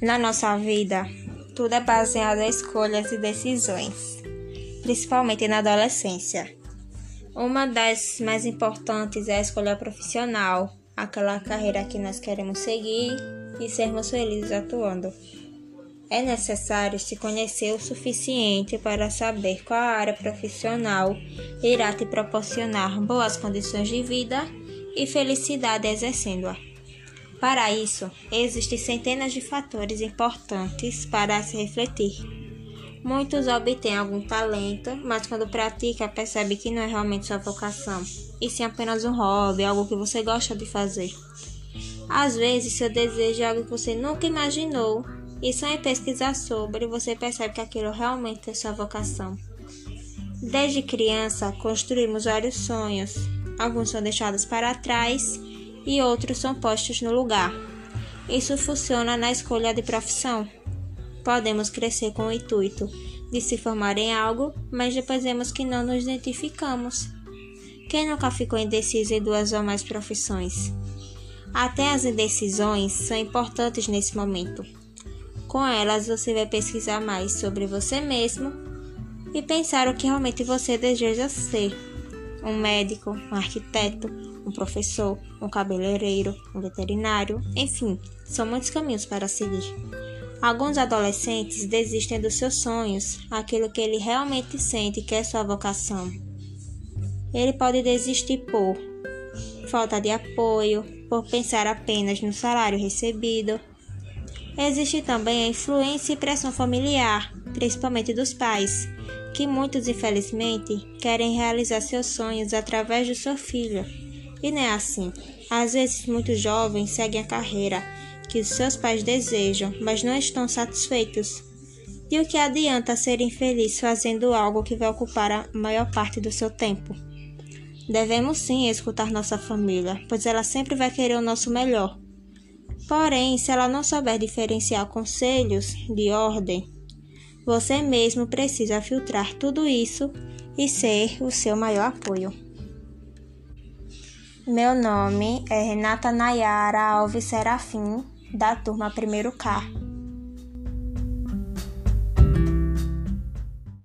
Na nossa vida, tudo é baseado em escolhas e decisões, principalmente na adolescência. Uma das mais importantes é a escolha profissional, aquela carreira que nós queremos seguir e sermos felizes atuando. É necessário se conhecer o suficiente para saber qual área profissional irá te proporcionar boas condições de vida e felicidade exercendo-a. Para isso, existem centenas de fatores importantes para se refletir. Muitos obtêm algum talento, mas quando pratica percebe que não é realmente sua vocação, e sim apenas um hobby, algo que você gosta de fazer. Às vezes, seu desejo é algo que você nunca imaginou, e só em pesquisar sobre você percebe que aquilo realmente é sua vocação. Desde criança, construímos vários sonhos. Alguns são deixados para trás e outros são postos no lugar. Isso funciona na escolha de profissão. Podemos crescer com o intuito de se formar em algo, mas depois vemos que não nos identificamos. Quem nunca ficou indeciso em duas ou mais profissões? Até as indecisões são importantes nesse momento. Com elas, você vai pesquisar mais sobre você mesmo e pensar o que realmente você deseja ser: um médico, um arquiteto, um professor, um cabeleireiro, um veterinário, enfim, são muitos caminhos para seguir. Alguns adolescentes desistem dos seus sonhos, aquilo que ele realmente sente que é sua vocação. Ele pode desistir por falta de apoio, por pensar apenas no salário recebido. Existe também a influência e pressão familiar, principalmente dos pais, que muitos infelizmente querem realizar seus sonhos através do seu filho e não é assim. Às vezes, muitos jovens seguem a carreira que seus pais desejam, mas não estão satisfeitos. E o que adianta ser infeliz fazendo algo que vai ocupar a maior parte do seu tempo? Devemos sim escutar nossa família, pois ela sempre vai querer o nosso melhor. Porém, se ela não souber diferenciar conselhos de ordem, você mesmo precisa filtrar tudo isso e ser o seu maior apoio. Meu nome é Renata Nayara Alves Serafim, da turma 1 K.